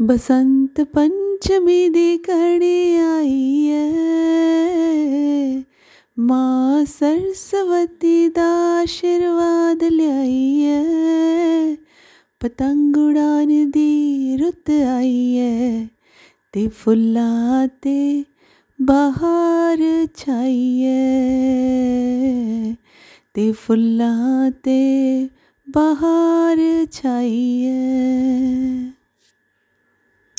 बसंत पंचमी दी घड़ी आई है। माँ सरस्वती दा आशीर्वाद लियाई है। पतंग उड़ान दी रुत आई है। ते फुल्लां ते बहार छाई है। ते फुल्लां ते बहार छाई है।